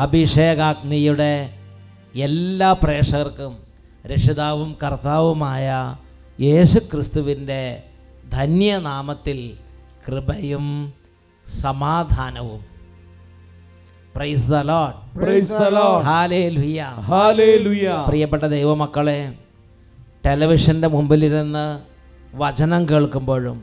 അഭിഷേകാഗ്നിയുടെ എല്ലാ പ്രേക്ഷകർക്കും രക്ഷിതാവും കർത്താവുമായ യേശു ക്രിസ്തുവിന്റെ ധന്യനാമത്തിൽ കൃപയും സമാധാനവും. പ്രിയപ്പെട്ട ദൈവമക്കളെ ടെലിവിഷന്റെ മുമ്പിലിരുന്ന് വചനം കേൾക്കുമ്പോഴും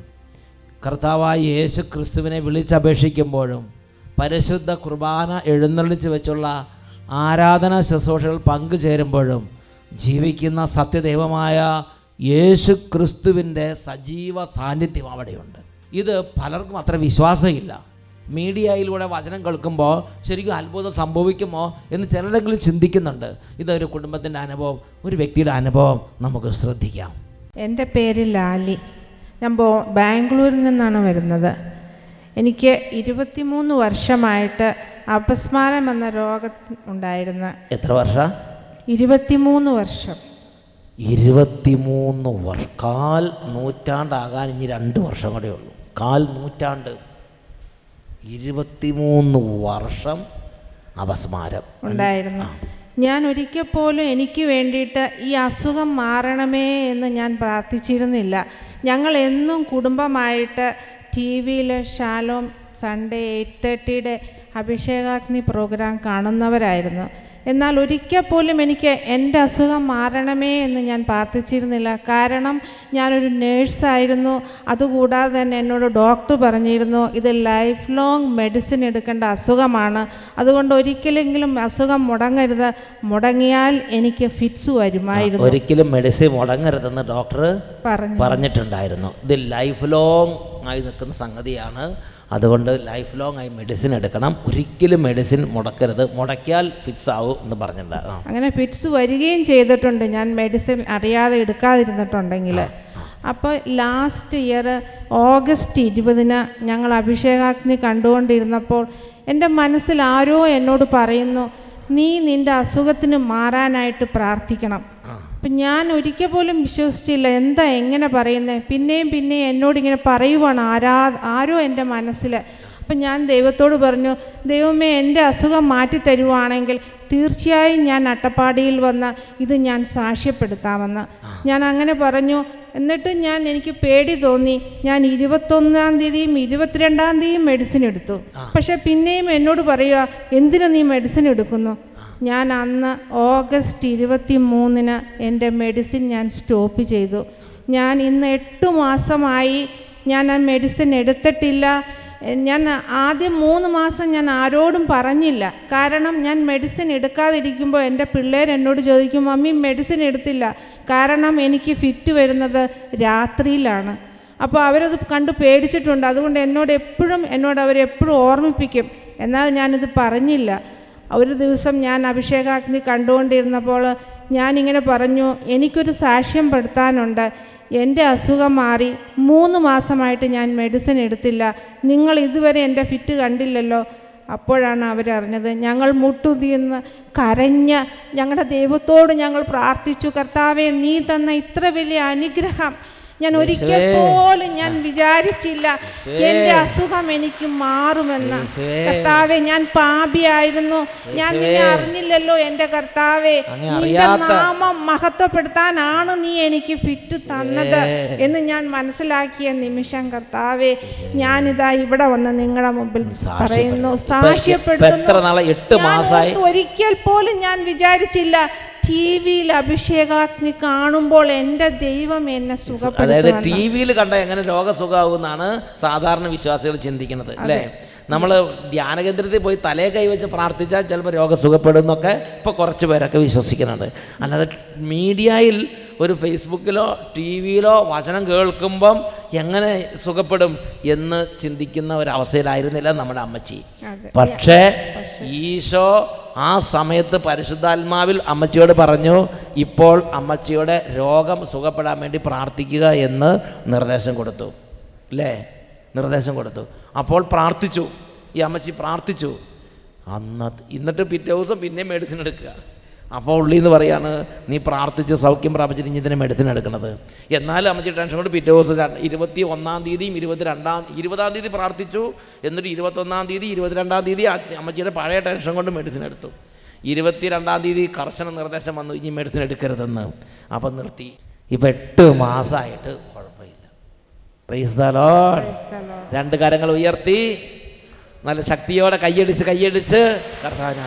കർത്താവായ യേശു ക്രിസ്തുവിനെ വിളിച്ചപേക്ഷിക്കുമ്പോഴും പരിശുദ്ധ കുർബാന എഴുന്നള്ളിച്ച് വെച്ചുള്ള ആരാധന ശുശ്രൂഷകൾ പങ്കുചേരുമ്പോഴും ജീവിക്കുന്ന സത്യദൈവമായ യേശു ക്രിസ്തുവിന്റെ സജീവ സാന്നിധ്യം അവിടെയുണ്ട്. ഇത് പലർക്കും അത്ര വിശ്വാസമില്ല. മീഡിയയിലൂടെ വചനം കേൾക്കുമ്പോൾ ശരിക്കും അത്ഭുതം സംഭവിക്കുമോ എന്ന് ചിലരെങ്കിലും ചിന്തിക്കുന്നുണ്ട്. ഇതൊരു കുടുംബത്തിന്റെ അനുഭവം ഒരു വ്യക്തിയുടെ അനുഭവം നമുക്ക് ശ്രദ്ധിക്കാം. എന്റെ പേര് ലാലി. ഞാൻ ബോ ബാംഗ്ലൂരിൽ നിന്നാണ് വരുന്നത്. എനിക്ക് ഇരുപത്തിമൂന്ന് വർഷമായിട്ട് അപസ്മാരം എന്ന രോഗം ഉണ്ടായിരുന്ന. എത്ര വർഷം? ഇരുപത്തിമൂന്ന് വർഷം. ഇരുപത്തിമൂന്ന് വർഷം കാൽ നൂറ്റാണ്ടാകാൻ ഇനി രണ്ട് വർഷം കൂടെ ഉള്ളൂ. കാൽ നൂറ്റാണ്ട്. ഇരുപത്തിമൂന്ന് വർഷം അപസ്മാരം. ഉണ്ടായിരുന്നു. ഞാൻ ഒരിക്കൽ പോലും എനിക്ക് വേണ്ടിയിട്ട് ഈ അസുഖം മാറണമേ എന്ന് ഞാൻ പ്രാർത്ഥിച്ചിരുന്നില്ല. ഞങ്ങൾ എന്നും കുടുംബമായിട്ട് ടി വിയിൽ ഷാലോം സൺഡേ എയ്റ്റ് തേർട്ടിയുടെ അഭിഷേകാഗ്നി പ്രോഗ്രാം കാണുന്നവരായിരുന്നു. എന്നാൽ ഒരിക്കൽ പോലും എനിക്ക് എന്റെ അസുഖം മാറണമേ എന്ന് ഞാൻ പ്രാർത്ഥിച്ചിരുന്നില്ല. കാരണം ഞാനൊരു നേഴ്സായിരുന്നു. അതുകൂടാതെ തന്നെ എന്നോട് ഡോക്ടർ പറഞ്ഞിരുന്നു ഇത് ലൈഫ് ലോങ് മെഡിസിൻ എടുക്കേണ്ട അസുഖമാണ്. അതുകൊണ്ട് ഒരിക്കലെങ്കിലും അസുഖം മുടങ്ങരുത്. മുടങ്ങിയാൽ എനിക്ക് ഫിറ്റ്സ് വരുമായിരുന്നു. ഒരിക്കലും മെഡിസിൻ മുടങ്ങരുതെന്ന് ഡോക്ടർ പറഞ്ഞു പറഞ്ഞിട്ടുണ്ടായിരുന്നു. ഇത് ലൈഫ് ലോങ് ആയി നിൽക്കുന്ന സംഗതിയാണ്. അതുകൊണ്ട് ലൈഫ് ലോങ് ആയി മെഡിസിൻ എടുക്കണം. ഒരിക്കലും മെഡിസിൻ മുടക്കരുത്. മുടക്കിയാൽ ഫിറ്റ്സ് ആവും എന്ന് പറഞ്ഞിട്ടുണ്ട്. അങ്ങനെ ഫിറ്റ്സ് വരികയും ചെയ്തിട്ടുണ്ട്. ഞാൻ മെഡിസിൻ അറിയാതെ എടുക്കാതിരുന്നിട്ടുണ്ടെങ്കിൽ. അപ്പോൾ ലാസ്റ്റ് ഇയർ ഓഗസ്റ്റ് ഇരുപതിന് ഞങ്ങൾ അഭിഷേകാഗ്നി കണ്ടുകൊണ്ടിരുന്നപ്പോൾ എന്റെ മനസ്സിൽ ആരോ എന്നോട് പറയുന്നു നീ നിന്റെ അസുഖത്തിന് മാറാനായിട്ട് പ്രാർത്ഥിക്കണം. അപ്പം ഞാൻ ഒരിക്കൽ പോലും വിശ്വസിച്ചില്ല. എന്താ എങ്ങനെ പറയുന്നത് പിന്നെയും പിന്നെയും എന്നോട് ഇങ്ങനെ പറയുവാണ് ആരാ ആരോ എന്റെ മനസ്സിൽ അപ്പം ഞാൻ ദൈവത്തോട് പറഞ്ഞു ദൈവമേ എന്റെ അസുഖം മാറ്റി തരുവാണെങ്കിൽ തീർച്ചയായും ഞാൻ അട്ടപ്പാടിയിൽ വന്ന് ഇത് ഞാൻ സാക്ഷ്യപ്പെടുത്താമെന്ന്. ഞാൻ അങ്ങനെ പറഞ്ഞു. എന്നിട്ട് ഞാൻ എനിക്ക് പേടി തോന്നി. ഞാൻ ഇരുപത്തൊന്നാം തീയതിയും ഇരുപത്തിരണ്ടാം തീയതിയും മെഡിസിൻ എടുത്തു. പക്ഷെ പിന്നെയും എന്നോട് പറയുക എന്തിനു നീ മെഡിസിൻ എടുക്കുന്നു? ഞാൻ അന്ന് ഓഗസ്റ്റ് ഇരുപത്തി മൂന്നിന് എന്റെ മെഡിസിൻ ഞാൻ സ്റ്റോപ്പ് ചെയ്തു. ഞാൻ ഇന്ന് എട്ട് മാസമായി ഞാൻ ആ മെഡിസിൻ എടുത്തിട്ടില്ല. ഞാൻ ആദ്യം മൂന്ന് മാസം ഞാൻ ആരോടും പറഞ്ഞില്ല. കാരണം ഞാൻ മെഡിസിൻ എടുക്കാതിരിക്കുമ്പോൾ എന്റെ പിള്ളേർ എന്നോട് ചോദിക്കും മമ്മി മെഡിസിൻ എടുത്തില്ല. കാരണം എനിക്ക് ഫിറ്റ് വരുന്നത് രാത്രിയിലാണ്. അപ്പോൾ അവരത് കണ്ട് പേടിച്ചിട്ടുണ്ട്. അതുകൊണ്ട് എന്നോട് എപ്പോഴും എന്നോട് അവരെപ്പോഴും ഓർമ്മിപ്പിക്കും. എന്നാൽ ഞാനിത് പറഞ്ഞില്ല. ഒരു ദിവസം ഞാൻ അഭിഷേകാഗ്നി കണ്ടുകൊണ്ടിരുന്നപ്പോൾ ഞാനിങ്ങനെ പറഞ്ഞു എനിക്കൊരു സാക്ഷ്യം പെടുത്താനുണ്ട്. എന്റെ അസുഖം മാറി മൂന്ന് മാസമായിട്ട് ഞാൻ മെഡിസിൻ എടുത്തില്ല. നിങ്ങൾ ഇതുവരെ എന്റെ ഫിറ്റ് കണ്ടില്ലല്ലോ. അപ്പോഴാണ് അവരറിഞ്ഞത് ഞങ്ങൾ മുട്ടുതിയെന്ന് കരഞ്ഞ് ഞങ്ങളുടെ ദൈവത്തോട് ഞങ്ങൾ പ്രാർത്ഥിച്ചു കർത്താവെ നീ തന്ന ഇത്ര വലിയ അനുഗ്രഹം ഞാൻ ഒരിക്കൽ പോലും ഞാൻ വിചാരിച്ചില്ല. എന്റെ അസുഖം എനിക്ക് മാറുമെന്ന്. കർത്താവെ ഞാൻ പാപിയായിരുന്നു. ഞാൻ നിന്നെ അറിഞ്ഞില്ലല്ലോ എന്റെ കർത്താവെ. നിന്റെ നാമം മഹത്വപ്പെടുത്താനാണ് നീ എനിക്ക് ഫിറ്റ് തന്നത് എന്ന് ഞാൻ മനസ്സിലാക്കിയ നിമിഷം കർത്താവെ ഞാനിതാ ഇവിടെ വന്ന് നിങ്ങളുടെ മുമ്പിൽ പറയുന്നു സാക്ഷ്യപ്പെടുത്തുന്നു. ഒരിക്കൽ പോലും ഞാൻ വിചാരിച്ചില്ല. ടി വിയിൽ അഭിഷേകാഗ്നി കാണുമ്പോൾ എന്റെ ദൈവം എന്നെ അതായത് ടി വിയിൽ കണ്ട എങ്ങനെ രോഗസുഖമാകുമെന്നാണ് സാധാരണ വിശ്വാസികൾ ചിന്തിക്കുന്നത് അല്ലേ? നമ്മൾ ധ്യാനകേന്ദ്രത്തിൽ പോയി തലേ കൈവച്ച് പ്രാർത്ഥിച്ചാൽ ചിലപ്പോൾ രോഗം സുഖപ്പെടും എന്നൊക്കെ ഇപ്പോൾ കുറച്ച് പേരൊക്കെ വിശ്വസിക്കുന്നുണ്ട്. അല്ലാതെ മീഡിയയിൽ ഒരു ഫേസ്ബുക്കിലോ ടി വിയിലോ വചനം കേൾക്കുമ്പം എങ്ങനെ സുഖപ്പെടും എന്ന് ചിന്തിക്കുന്ന ഒരവസ്ഥയിലായിരുന്നില്ല നമ്മുടെ അമ്മച്ചി. പക്ഷേ ഈശോ ആ സമയത്ത് പരിശുദ്ധാത്മാവിൽ അമ്മച്ചിയോട് പറഞ്ഞു ഇപ്പോൾ അമ്മച്ചിയുടെ രോഗം സുഖപ്പെടാൻ വേണ്ടി പ്രാർത്ഥിക്കുക എന്ന് നിർദ്ദേശം കൊടുത്തു. അല്ലേ നിർദ്ദേശം കൊടുത്തു. അപ്പോൾ പ്രാർത്ഥിച്ചു. ഈ അമ്മച്ചി പ്രാർത്ഥിച്ചു. അന്ന് എന്നിട്ട് പിറ്റേ ദിവസം പിന്നെ മെഡിസിൻ എടുക്കുക. അപ്പോൾ ഉള്ളി എന്ന് പറയാണ് നീ പ്രാർത്ഥിച്ച് സൗഖ്യം പ്രാപിച്ചിട്ട് ഇനി ഇതിനെ മെഡിസിൻ എടുക്കണത്. എന്നാലും അമ്മച്ചി ടെൻഷൻ കൊണ്ട് പിറ്റേ ദിവസം ഇരുപത്തി ഒന്നാം തീയതിയും ഇരുപത്തിരണ്ടാം ഇരുപതാം തീയതി പ്രാർത്ഥിച്ചു. എന്നിട്ട് ഇരുപത്തൊന്നാം തീയതി ഇരുപത്തിരണ്ടാം തീയതി അമ്മച്ചിയുടെ പഴയ ടെൻഷൻ കൊണ്ട് മെഡിസിൻ എടുത്തു. ഇരുപത്തിരണ്ടാം തീയതി കർശന നിർദ്ദേശം വന്നു ഇനി മെഡിസിൻ എടുക്കരുതെന്ന്. അപ്പം നിർത്തി. ഇപ്പം എട്ട് മാസമായിട്ട് കുഴപ്പമില്ല. പ്രൈസ് ദ ലോർഡ് രണ്ട് കാര്യങ്ങൾ ഉയർത്തി. നല്ല ശക്തിയോടെ കൈയടിച്ച് കൈയടിച്ച്. കർത്താവിനെ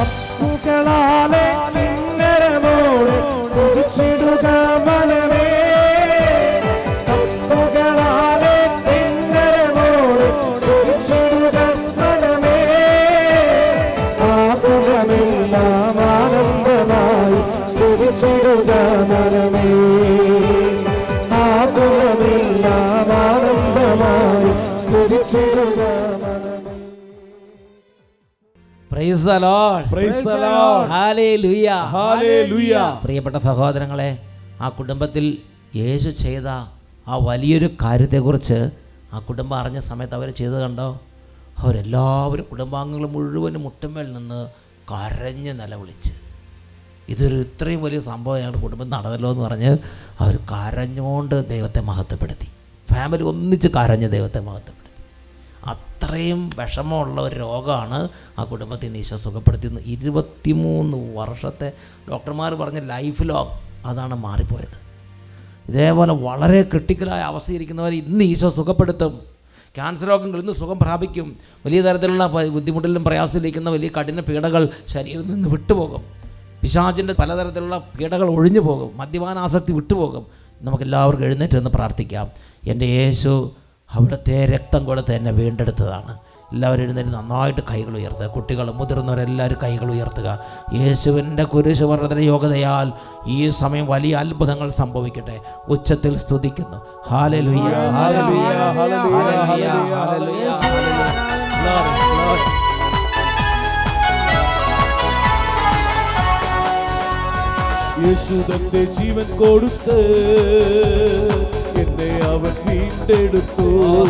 തപ്പുകളാലെ നിന്നരമോട് കുടിച്ചിടുക മനമേ പ്രൈസ് ദ ലോർഡ്. ഹല്ലേലൂയ. പ്രിയപ്പെട്ട സഹോദരങ്ങളെ ആ കുടുംബത്തിൽ യേശു ചെയ്ത ആ വലിയൊരു കാര്യത്തെക്കുറിച്ച് ആ കുടുംബം അറിഞ്ഞ സമയത്ത് അവർ ചെയ്ത് കണ്ടോ? അവരെല്ലാവരും കുടുംബാംഗങ്ങൾ മുഴുവനും മുട്ടുമേൽ നിന്ന് കരഞ്ഞ് നിലവിളിച്ച്. ഇതൊരു ഇത്രയും വലിയ സംഭവം ഞങ്ങളുടെ കുടുംബം നടന്നല്ലോ എന്ന് പറഞ്ഞ് അവർ കരഞ്ഞുകൊണ്ട് ദൈവത്തെ മഹത്വപ്പെടുത്തി. ഫാമിലി ഒന്നിച്ച് കരഞ്ഞ് ദൈവത്തെ മഹത്വപ്പെടുത്തി. അത്രയും വിഷമമുള്ള ഒരു രോഗമാണ് ആ കുടുംബത്തിൽ നിന്ന് ഈശോ ഇരുപത്തിമൂന്ന് വർഷത്തെ ഡോക്ടർമാർ പറഞ്ഞ ലൈഫ് ലോങ് അതാണ് മാറിപ്പോയത്. ഇതേപോലെ വളരെ ക്രിട്ടിക്കലായ അവസ്ഥയിരിക്കുന്നവർ ഇന്ന് ഈശോ സുഖപ്പെടുത്തും. ക്യാൻസർ രോഗങ്ങൾ ഇന്ന് സുഖം പ്രാപിക്കും. വലിയ തരത്തിലുള്ള ബുദ്ധിമുട്ടിലും പ്രയാസത്തിലിരിക്കുന്ന വലിയ കഠിന പീഡകൾ ശരീരത്തിൽ നിന്ന് വിട്ടുപോകും. പിശാചിന്റെ പലതരത്തിലുള്ള പീഡകൾ ഒഴിഞ്ഞു പോകും മദ്യപാനാസക്തി വിട്ടുപോകും. നമുക്കെല്ലാവർക്കും എഴുന്നേറ്റ് എന്ന് പ്രാർത്ഥിക്കാം. എന്റെ യേശു അവിടുത്തെ രക്തം കൊടുത്ത് എന്നെ വീണ്ടെടുത്തതാണ്. എല്ലാവരും എഴുന്നേറ്റ് നന്നായിട്ട് കൈകൾ ഉയർത്തുക. കുട്ടികൾ മുതിർന്നവരെല്ലാവരും കൈകൾ ഉയർത്തുക. യേശുവിന്റെ കുരിശ് യോഗ്യതയാൽ ഈ സമയം വലിയ അത്ഭുതങ്ങൾ സംഭവിക്കട്ടെ. ഉച്ചത്തിൽ സ്തുതിക്കുന്നു. ഹാലലുയ്യ ഹാലലുയ്യ ഹാലലുയ്യ ഹാലലുയ്യ Glory, glory. യേശു തന്റെ ജീവൻ കൊടുത്ത് വീണ്ടെടുത്തു Oh.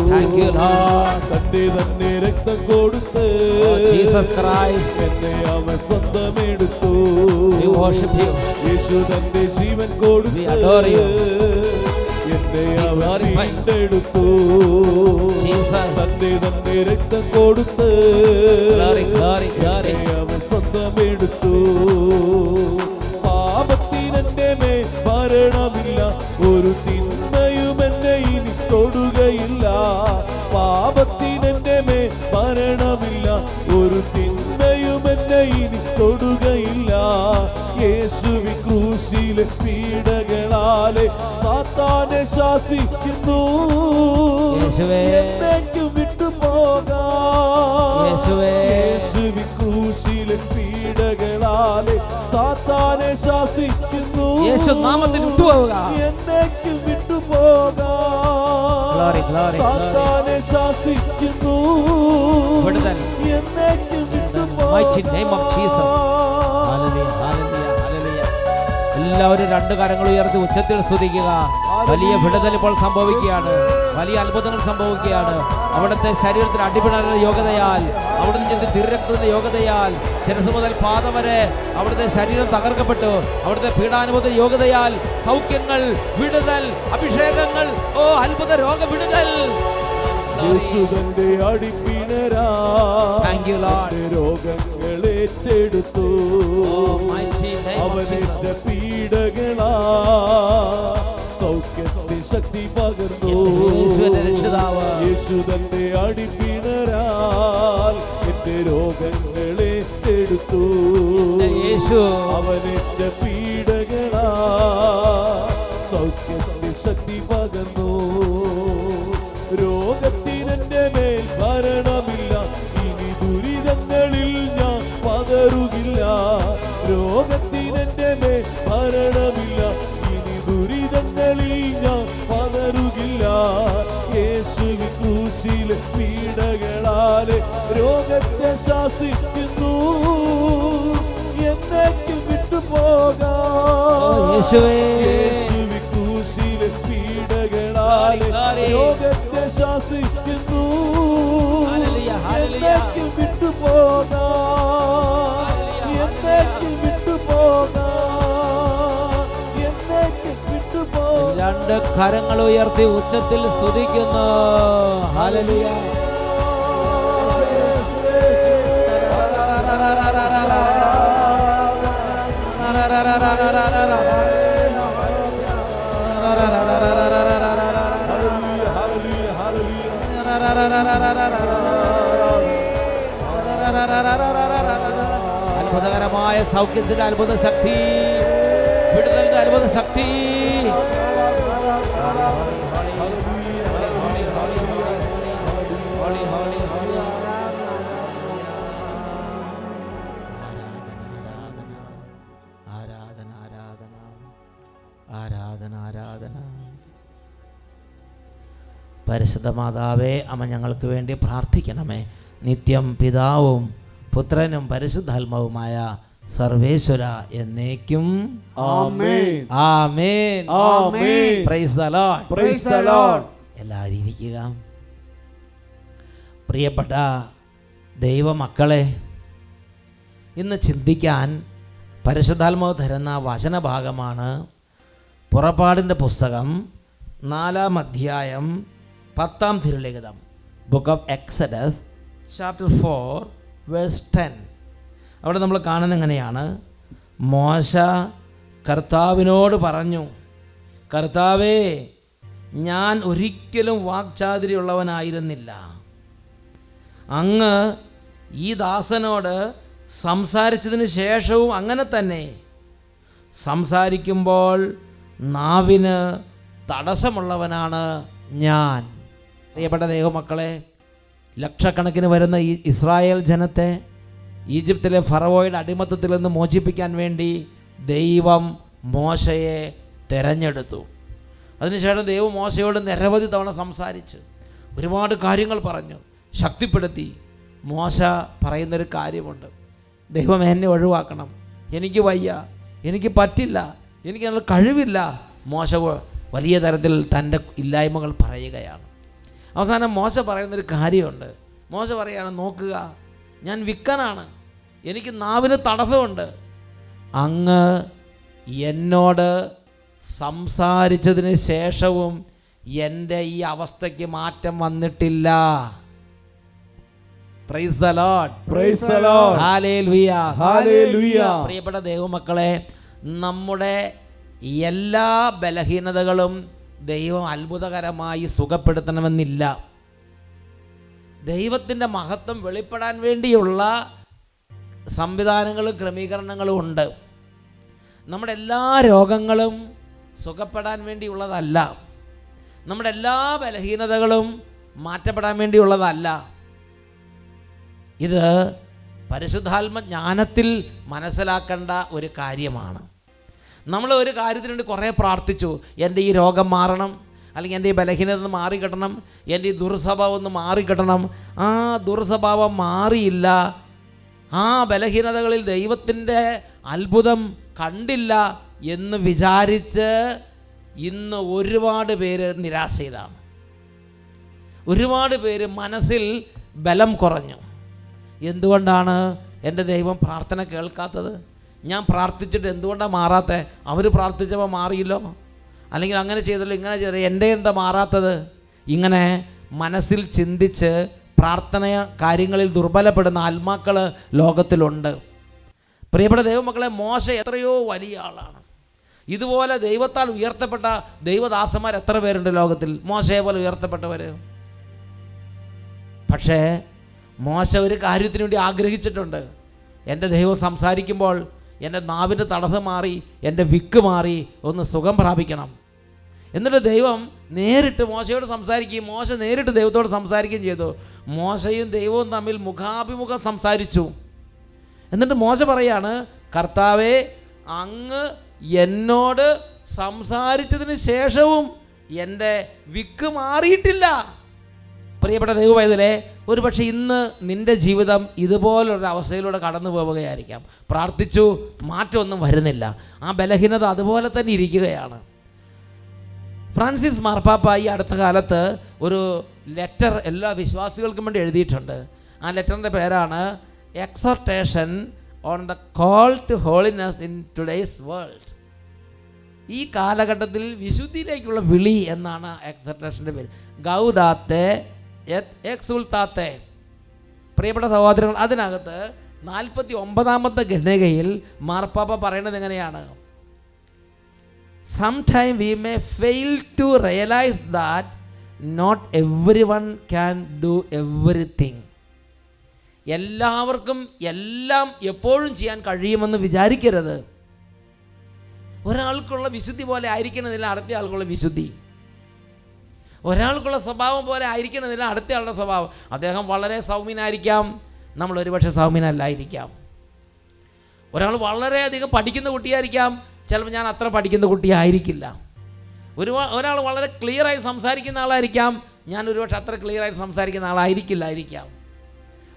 തന്റെ തന്നെ രക്തം കൊടുത്ത് Oh, എന്നെ അവൻ സ്വന്തമെടുത്തു. യേശു തന്റെ ജീവൻ കൊടുത്ത്. എന്നെ അവൻ. വീണ്ടെടുത്തു. തന്റെ തന്നെ രക്തം കൊടുത്ത് അവൻ സ്വന്തമെടുത്തു. പാപത്തിനെന്റെ മേൽ ഭരണമില്ല തൊടുകയില്ല യേശുവി ക്രൂശിലെ പീഡകളാലെ സാത്താനെ ശാസിക്കുന്നു. എന്നേക്കും യേശുവേ. ക്രൂശിലെ പീഡകളാലെ സാത്താനെ ശാസിക്കുന്നു യേശു നാമത്തിൽ വിട്ടുപോവുക. എന്നേക്കും വിട്ടുപോകാം. സാത്താനെ ശാസിക്കുന്നു mighty name of Jesus. എല്ലാവരും രണ്ട് കരങ്ങൾ ഉയർത്തി ഉച്ചത്തിൽ സ്തുതിക്കുക. വലിയ വിടുതൽ ഇപ്പോൾ സംഭവിക്കുകയാണ്. വലിയ അത്ഭുതങ്ങൾ സംഭവിക്കുകയാണ്. അവിടുത്തെ ശരീരത്തിന് അടിപിടാനുള്ള യോഗ്യതയാൽ അവിടുന്ന് ചെന്ന് തിരുരക്തത്തിന്റെ യോഗ്യതയാൽ ശിരസ് മുതൽ പാദം വരെ അവിടുത്തെ ശരീരം തകർക്കപ്പെട്ടു. അവിടുത്തെ പീഡാനുഭവ യോഗ്യതയാൽ സൗഖ്യങ്ങൾ വിടുതൽ അഭിഷേകങ്ങൾ ഓ അത്ഭുത രോഗ വിടുതൽ. You, Lord. രോഗങ്ങൾ ഏറ്റെടുത്തു. Oh. പീഡകളാ സൗഖ്യത്തിൽ ശക്തി പകർന്നു. യേശുവിന്റെ രക്ഷിതാവ്. യേശു തന്റെ അടിപ്പിണരാൽ എന്റെ രോഗങ്ങളെ യേശുവേ. ക്രൂശിലെ ശാസിക്കുന്നു. എന്നേക്കും വിട്ടുപോകാം. എന്നേക്കും വിട്ടുപോകാം. എന്നേക്കും വിട്ടുപോകാം. രണ്ട് കരങ്ങൾ ഉയർത്തി ഉച്ചത്തിൽ സ്തുതിക്കുന്നു. ഹല്ലേലൂയ. അത്ഭുതകരമായ സൗഖ്യത്തിന്റെ അത്ഭുത ശക്തി. വിടുതലിന്റെ അത്ഭുത ശക്തി. പരിശുദ്ധ മാതാവേ അമ്മ ഞങ്ങൾക്ക് വേണ്ടി പ്രാർത്ഥിക്കണമേ. നിത്യം പിതാവും പുത്രനും പരിശുദ്ധാത്മാവുമായ സർവേശ്വര എന്നേക്കും. എല്ലാവരും ഇരിക്കുക. പ്രിയപ്പെട്ട ദൈവമക്കളെ ഇന്ന് ചിന്തിക്കാൻ പരിശുദ്ധാത്മാവ് തരുന്ന വചനഭാഗമാണ് പുറപ്പാടിന്റെ പുസ്തകം നാലാം അധ്യായം പത്താം തിരുലിഖിതം book of Exodus chapter four verse ten അവിടെ നമ്മൾ കാണുന്ന എങ്ങനെയാണ്? മോശ കർത്താവിനോട് പറഞ്ഞു കർത്താവേ ഞാൻ ഒരിക്കലും വാക്ചാതിരിയുള്ളവനായിരുന്നില്ല അങ്ങ് ഈ ദാസനോട് സംസാരിച്ചതിന് ശേഷവും അങ്ങനെ തന്നെ. സംസാരിക്കുമ്പോൾ നാവിന് തടസ്സമുള്ളവനാണ് ഞാൻ. പ്രിയപ്പെട്ട ദൈവമക്കളെ ലക്ഷക്കണക്കിന് വരുന്ന ഈ ഇസ്രായേൽ ജനത്തെ ഈജിപ്തിലെ ഫറവോയുടെ അടിമത്തത്തിൽ നിന്ന് മോചിപ്പിക്കാൻ വേണ്ടി ദൈവം മോശയെ തെരഞ്ഞെടുത്തു. അതിനുശേഷം ദൈവം മോശയോട് നിരവധി തവണ സംസാരിച്ച് ഒരുപാട് കാര്യങ്ങൾ പറഞ്ഞു. ശക്തിപ്പെടുത്തി. മോശ പറയുന്നൊരു കാര്യമുണ്ട്. ദൈവം എന്നെ ഒഴിവാക്കണം. എനിക്ക് വയ്യ. എനിക്ക് പറ്റില്ല. എനിക്ക് അതിനുള്ള കഴിവില്ല. മോശ വലിയ തരത്തിൽ തന്റെ ഇല്ലായ്മകൾ പറയുകയാണ്. അവസാനം മോശ പറയുന്നൊരു കാര്യമുണ്ട്. മോശ പറയാണ് നോക്കുക ഞാൻ വിക്കനാണ്. എനിക്ക് നാവിന് തടസ്സമുണ്ട്. അങ്ങ് എന്നോട് സംസാരിച്ചതിന് ശേഷവും എന്റെ ഈ അവസ്ഥയ്ക്ക് മാറ്റം വന്നിട്ടില്ല. പ്രിയപ്പെട്ട ദൈവമക്കളെ നമ്മുടെ എല്ലാ ബലഹീനതകളും ദൈവം അത്ഭുതകരമായി സുഖപ്പെടുത്തണമെന്നില്ല. ദൈവത്തിന്റെ മഹത്വം വെളിപ്പെടാൻ വേണ്ടിയുള്ള സംവിധാനങ്ങളും ക്രമീകരണങ്ങളും ഉണ്ട്. നമ്മുടെ എല്ലാ രോഗങ്ങളും സുഖപ്പെടാൻ വേണ്ടിയുള്ളതല്ല. നമ്മുടെ എല്ലാ ബലഹീനതകളും മാറ്റപ്പെടാൻ വേണ്ടിയുള്ളതല്ല. ഇത് പരിശുദ്ധാത്മ ജ്ഞാനത്തിൽ മനസ്സിലാക്കേണ്ട ഒരു കാര്യമാണ്. നമ്മൾ ഒരു കാര്യത്തിന് വേണ്ടി കുറേ പ്രാർത്ഥിച്ചു. എന്റെ ഈ രോഗം മാറണം അല്ലെങ്കിൽ എന്റെ ഈ ബലഹീനത ഒന്ന് മാറിക്കിട്ടണം എന്റെ ഈ ദുർസ്വഭാവം ഒന്ന് മാറിക്കിട്ടണം. ആ ദുർസ്വഭാവം മാറിയില്ല. ആ ബലഹീനതകളിൽ ദൈവത്തിന്റെ അത്ഭുതം കണ്ടില്ല എന്ന് വിചാരിച്ച് ഇന്ന് ഒരുപാട് പേര് നിരാശയിലാണ്. ഒരുപാട് പേര് മനസ്സിൽ ബലം കുറഞ്ഞു. എന്തുകൊണ്ടാണ് എന്റെ ദൈവം പ്രാർത്ഥന കേൾക്കാത്തത്? ഞാൻ പ്രാർത്ഥിച്ചിട്ട് എന്തുകൊണ്ടാണ് മാറാത്തത് അവർ പ്രാർത്ഥിച്ചപ്പോൾ മാറിയില്ലോ? അല്ലെങ്കിൽ അങ്ങനെ ചെയ്തല്ലോ ഇങ്ങനെ ചെയ്തല്ലോ എന്റെ എന്താ മാറാത്തത്? ഇങ്ങനെ മനസ്സിൽ ചിന്തിച്ച് പ്രാർത്ഥന കാര്യങ്ങളിൽ ദുർബലപ്പെടുന്ന ആത്മാക്കൾ ലോകത്തിലുണ്ട്. പ്രിയപ്പെട്ട ദൈവമക്കളെ മോശ എത്രയോ വലിയ ആളാണ്. ഇതുപോലെ ദൈവത്താൽ ഉയർത്തപ്പെട്ട ദൈവദാസന്മാർ എത്ര പേരുണ്ട് ലോകത്തിൽ? മോശയെ പോലെ ഉയർത്തപ്പെട്ടവർ പക്ഷേ മോശ ഒരു കാര്യത്തിന് വേണ്ടി ആഗ്രഹിച്ചിട്ടുണ്ട്. എന്റെ ദൈവം സംസാരിക്കുമ്പോൾ എന്റെ നാവിന്റെ തടസ്സം മാറി എന്റെ വിക്ക് മാറി ഒന്ന് സുഖം പ്രാപിക്കണം. എന്നിട്ട് ദൈവം നേരിട്ട് മോശയോട് സംസാരിക്കുകയും മോശ നേരിട്ട് ദൈവത്തോട് സംസാരിക്കുകയും ചെയ്തു. മോശയും ദൈവവും തമ്മിൽ മുഖാഭിമുഖം സംസാരിച്ചു. എന്നിട്ട് മോശ പറയാണ് കർത്താവെ അങ്ങ് എന്നോട് സംസാരിച്ചതിന് ശേഷവും എന്റെ വിക്ക് മാറിയിട്ടില്ല. പ്രിയപ്പെട്ട ദൈവവൈദലെ ഒരു പക്ഷേ ഇന്ന് നിന്റെ ജീവിതം ഇതുപോലൊരു അവസ്ഥയിലൂടെ കടന്നു പോവുകയായിരിക്കാം. പ്രാർത്ഥിച്ചു മാറ്റമൊന്നും വരുന്നില്ല. ആ ബലഹീനത അതുപോലെ തന്നെ ഇരിക്കുകയാണ്. ഫ്രാൻസിസ് മാർപ്പാപ്പ ഈ അടുത്ത കാലത്ത് ഒരു ലെറ്റർ എല്ലാ വിശ്വാസികൾക്കും വേണ്ടി എഴുതിയിട്ടുണ്ട്. ആ ലെറ്ററിന്റെ പേരാണ് exhortation on the call to holiness in today's world. ഈ കാലഘട്ടത്തിൽ വിശുദ്ധിയിലേക്കുള്ള വിളി എന്നാണ് എക്സർട്ടേഷന്റെ പേര്. ഗൗദാത്തെ എക്സുൽത്താത്തെ പ്രിയപ്പെട്ട സഹോദരങ്ങൾ അതിനകത്ത് നാൽപ്പത്തി ഒമ്പതാമത്തെ ഖണ്ഡികയിൽ മാർപ്പാപ്പ പറയുന്നത് എങ്ങനെയാണ്? Sometime we may fail to realise that not every one can do everything എല്ലാവർക്കും എല്ലാം എപ്പോഴും ചെയ്യാൻ കഴിയുമെന്ന് വിചാരിക്കരുത്. ഒരാൾക്കുള്ള വിശുദ്ധി പോലെ ആയിരിക്കണമെന്നില്ല അടുത്ത ആൾക്കുള്ള വിശുദ്ധി. ഒരാൾക്കുള്ള സ്വഭാവം പോലെ ആയിരിക്കണമെന്നില്ല അടുത്തയാളുടെ സ്വഭാവം. അദ്ദേഹം വളരെ സൗമ്യനായിരിക്കാം. നമ്മൾ ഒരുപക്ഷെ സൗമ്യനല്ലായിരിക്കാം. ഒരാൾ വളരെയധികം പഠിക്കുന്ന കുട്ടിയായിരിക്കാം. ചിലപ്പോൾ ഞാൻ അത്ര പഠിക്കുന്ന കുട്ടിയായിരിക്കില്ല. ഒരു ഒരാൾ വളരെ ക്ലിയറായി സംസാരിക്കുന്ന ആളായിരിക്കാം. ഞാൻ ഒരുപക്ഷെ അത്ര ക്ലിയറായി സംസാരിക്കുന്ന ആളായിരിക്കില്ലായിരിക്കാം.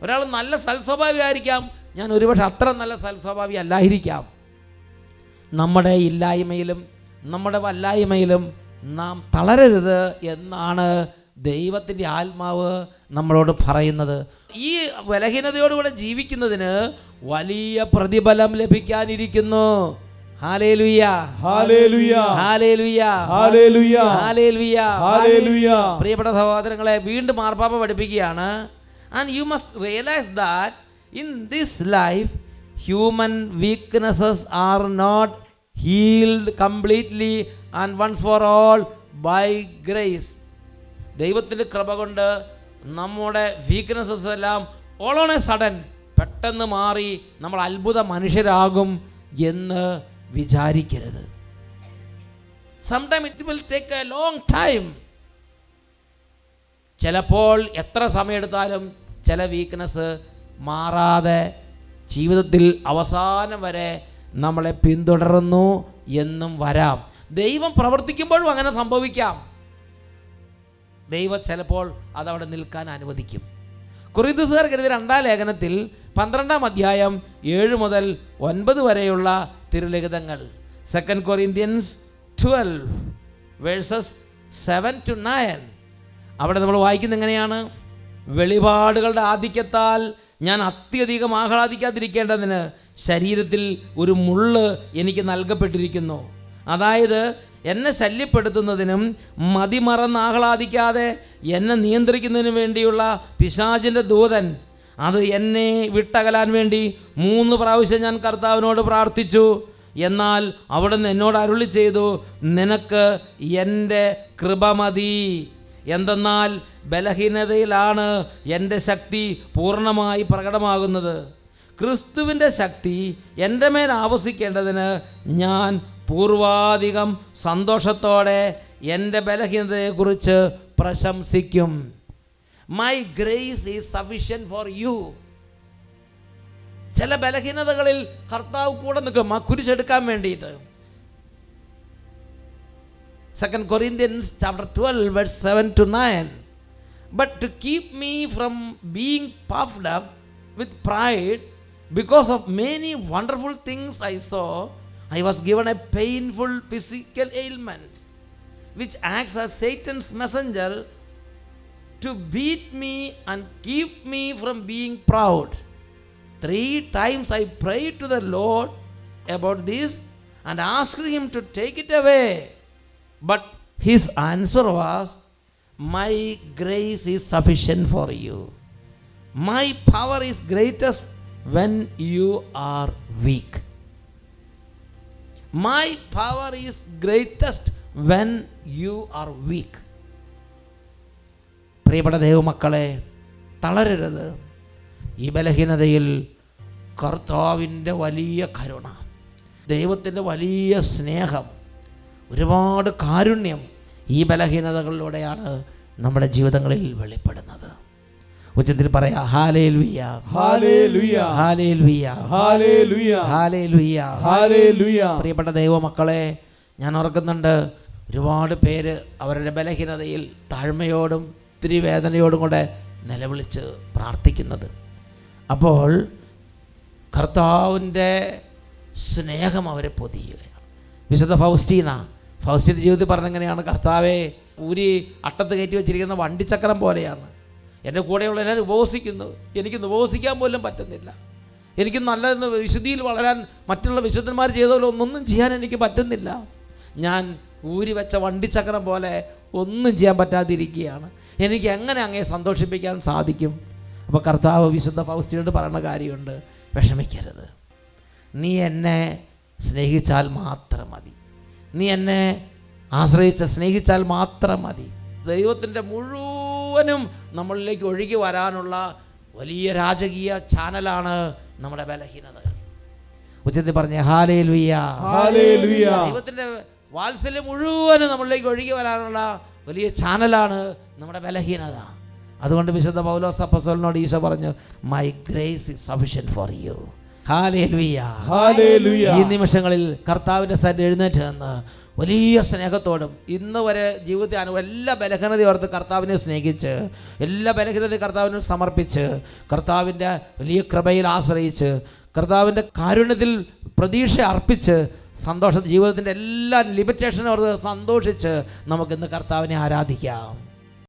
ഒരാൾ നല്ല സൽസ്വഭാവിയായിരിക്കാം. ഞാൻ ഒരുപക്ഷെ അത്ര നല്ല സൽസ്വഭാവി അല്ലായിരിക്കാം നമ്മുടെ ഇല്ലായ്മയിലും നമ്മുടെ വല്ലായ്മയിലും നാം തളരരുത് എന്നാണ് ദൈവത്തിന്റെ ആത്മാവ് നമ്മളോട് പറയുന്നത്. ഈ ബലഹീനതയോടുകൂടെ ജീവിക്കുന്നതിന് വലിയ പ്രതിഫലം ലഭിക്കാനിരിക്കുന്നു. പ്രിയപ്പെട്ട സഹോദരങ്ങളെ വീണ്ടും മാർപ്പാപ്പ പഠിപ്പിക്കുകയാണ്. And you must realise that in this life human weaknesses are not healed completely and once for all by grace ദൈവത്തിന്റെ കൃപ കൊണ്ട് നമ്മുടെ വീക്ക്നെസ്സസ് എല്ലാം ഓൾ ഓൺ എ സഡൻ പെട്ടെന്ന് മാറി നമ്മൾ അത്ഭുത മനുഷ്യരാകും എന്ന് വിചാരിക്കരുത്. Sometime it will take a long time ചിലപ്പോൾ എത്ര സമയമെടുത്താലും ചില വീക്ക്നെസ് മാറാതെ ജീവിതത്തിൽ അവസാനം വരെ നമ്മളെ പിന്തുടരുന്നു എന്നും വരാം. ദൈവം പ്രവർത്തിക്കുമ്പോഴും അങ്ങനെ സംഭവിക്കാം. ദൈവം ചിലപ്പോൾ അതവിടെ നിൽക്കാൻ അനുവദിക്കും. കുറിദുസുകാർ കരുതി രണ്ടാം ലേഖനത്തിൽ പന്ത്രണ്ടാം അധ്യായം ഏഴ് മുതൽ ഒൻപത് വരെയുള്ള തിരുലിഖിതങ്ങൾ. Second Corinthians twelve verses seven to nine അവിടെ നമ്മൾ വായിക്കുന്നത് എങ്ങനെയാണ്? വെളിപാടുകളുടെ ആധിക്യത്താൽ ഞാൻ അത്യധികം ആഹ്ലാദിക്കാതിരിക്കേണ്ടതിന് ശരീരത്തിൽ ഒരു മുള്ള് എനിക്ക് നൽകപ്പെട്ടിരിക്കുന്നു. അതായത് എന്നെ ശല്യപ്പെടുത്തുന്നതിനും മതിമറന്ന് ആഹ്ലാദിക്കാതെ എന്നെ നിയന്ത്രിക്കുന്നതിനും വേണ്ടിയുള്ള പിശാചിന്റെ ദൂതൻ അത് എന്നെ വിട്ടകലാൻ വേണ്ടി മൂന്ന് പ്രാവശ്യം ഞാൻ കർത്താവിനോട് പ്രാർത്ഥിച്ചു. എന്നാൽ അവിടുന്ന് എന്നോട് അരുളി ചെയ്തു നിനക്ക് എന്റെ കൃപ മതി. എന്തെന്നാൽ ബലഹീനതയിലാണ് എന്റെ ശക്തി പൂർണമായി പ്രകടമാകുന്നത്. ക്രിസ്തുവിന്റെ ശക്തി എന്റെ മേൽ ആവസിക്കേണ്ടതിന് ഞാൻ പൂർവാധികം സന്തോഷത്തോടെ എന്റെ ബലഹീനതയെക്കുറിച്ച് പ്രശംസിക്കും. My grace is sufficient for you ചില ബലഹീനതകളിൽ കർത്താവ് കൂടെ നിൽക്കും. ആ കുരിശെടുക്കാൻ വേണ്ടിയിട്ട്. Second Corinthians chapter twelve verse seven to nine but to keep me from being puffed up with pride because of many wonderful things I saw, I was given a painful physical ailment, which acts as Satan's messenger to beat me and keep me from being proud. Three times I prayed to the Lord about this and asked Him to take it away. But His answer was, My grace is sufficient for you. My power is greatest when you are weak my power is greatest when you are weak പ്രിയപ്പെട്ട ദൈവമക്കളെ തളരരുത്. ഈ ബലഹീനതയിൽ കർത്താവിന്റെ വലിയ കരുണ ദൈവത്തിന്റെ വലിയ സ്നേഹം ഒരുപാട് കാരുണ്യം ഈ ബലഹീനതകളിലൂടെയാണ് നമ്മുടെ ജീവിതങ്ങളിൽ വെളിപ്പെടുന്നത്. ഉച്ചത്തിൽ പറയാ ഹാലേ ലുയ ഹാലേ ലുയ ഹാലേ ലുയ ഹാലേ ലുയ ഹാലേ ലുയ ഹാലേ ലുയ പ്രിയപ്പെട്ട ദൈവമക്കളെ ഞാൻ ഓർക്കുന്നുണ്ട് ഒരുപാട് പേര് അവരുടെ ബലഹീനതയിൽ താഴ്മയോടും ഒത്തിരി വേദനയോടും കൂടെ നിലവിളിച്ച് പ്രാർത്ഥിക്കുന്നത്. അപ്പോൾ കർത്താവിന്റെ സ്നേഹം അവരെ പൊതിയുകയാണ്. വിശുദ്ധ ഫൗസ്റ്റീന ഫൗസ്റ്റീന്റെ ജീവിതത്തിൽ പറഞ്ഞെങ്ങനെയാണ് കർത്താവെ ഊരി അട്ടത്ത് കയറ്റി വെച്ചിരിക്കുന്ന വണ്ടിച്ചക്രം പോലെയാണ്. എന്റെ കൂടെയുള്ള എല്ലാവരും ഉപവസിക്കുന്നു. എനിക്ക് ഉപവസിക്കാൻ പോലും പറ്റുന്നില്ല. എനിക്ക് നല്ല വിശുദ്ധിയിൽ വളരാൻ മറ്റുള്ള വിശുദ്ധന്മാർ ചെയ്ത പോലെ ഒന്നൊന്നും ചെയ്യാൻ എനിക്ക് പറ്റുന്നില്ല. ഞാൻ ഊരി വെച്ച വണ്ടിച്ചക്രം പോലെ ഒന്നും ചെയ്യാൻ പറ്റാതിരിക്കുകയാണ്. എനിക്ക് എങ്ങനെ അങ്ങേ സന്തോഷിപ്പിക്കാൻ സാധിക്കും? അപ്പോൾ കർത്താവ് വിശുദ്ധ പൗസ്റ്റിയോട് പറയുന്ന കാര്യമുണ്ട്. വിഷമിക്കരുത്. നീ എന്നെ സ്നേഹിച്ചാൽ മാത്രം മതി. നീ എന്നെ ആശ്രയിച്ച് സ്നേഹിച്ചാൽ മാത്രം മതി. ദൈവത്തിന്റെ മുഴുവനും നമ്മളിലേക്ക് ഒഴുകി വരാനുള്ള വലിയ രാജകീയ ചാനലാണ് നമ്മുടെ ബലഹീനത. ഉച്ചത്തിൽ പറഞ്ഞ ഹാലേ ലുയ്യ. ദൈവത്തിന്റെ വാത്സല്യം മുഴുവനും നമ്മളിലേക്ക് ഒഴുകി വരാനുള്ള വലിയ ചാനലാണ് നമ്മുടെ ബലഹീനത. അതുകൊണ്ട് വിശുദ്ധ പൗലോസ് അപ്പസോലിനോട് ഈശോ പറഞ്ഞു my grace is sufficient for you ഹാലേ ലുയ്യ ഈ നിമിഷങ്ങളിൽ കർത്താവിന്റെ സൈഡ് എഴുന്നേറ്റ് നിന്ന് വലിയ സ്നേഹത്തോടും ഇന്ന് വരെ ജീവിതത്തിൽ അനുഭവം എല്ലാ ബലഹീനതയും ഓർത്ത് കർത്താവിനെ സ്നേഹിച്ച് എല്ലാ ബലഹീനതയും കർത്താവിനെ സമർപ്പിച്ച് കർത്താവിന്റെ വലിയ കൃപയിൽ ആശ്രയിച്ച് കർത്താവിന്റെ കാരുണ്യത്തിൽ പ്രതീക്ഷ അർപ്പിച്ച് സന്തോഷ ജീവിതത്തിന്റെ എല്ലാ ലിമിറ്റേഷനും ഓർത്ത് സന്തോഷിച്ച് നമുക്കിന്ന് കർത്താവിനെ ആരാധിക്കാം.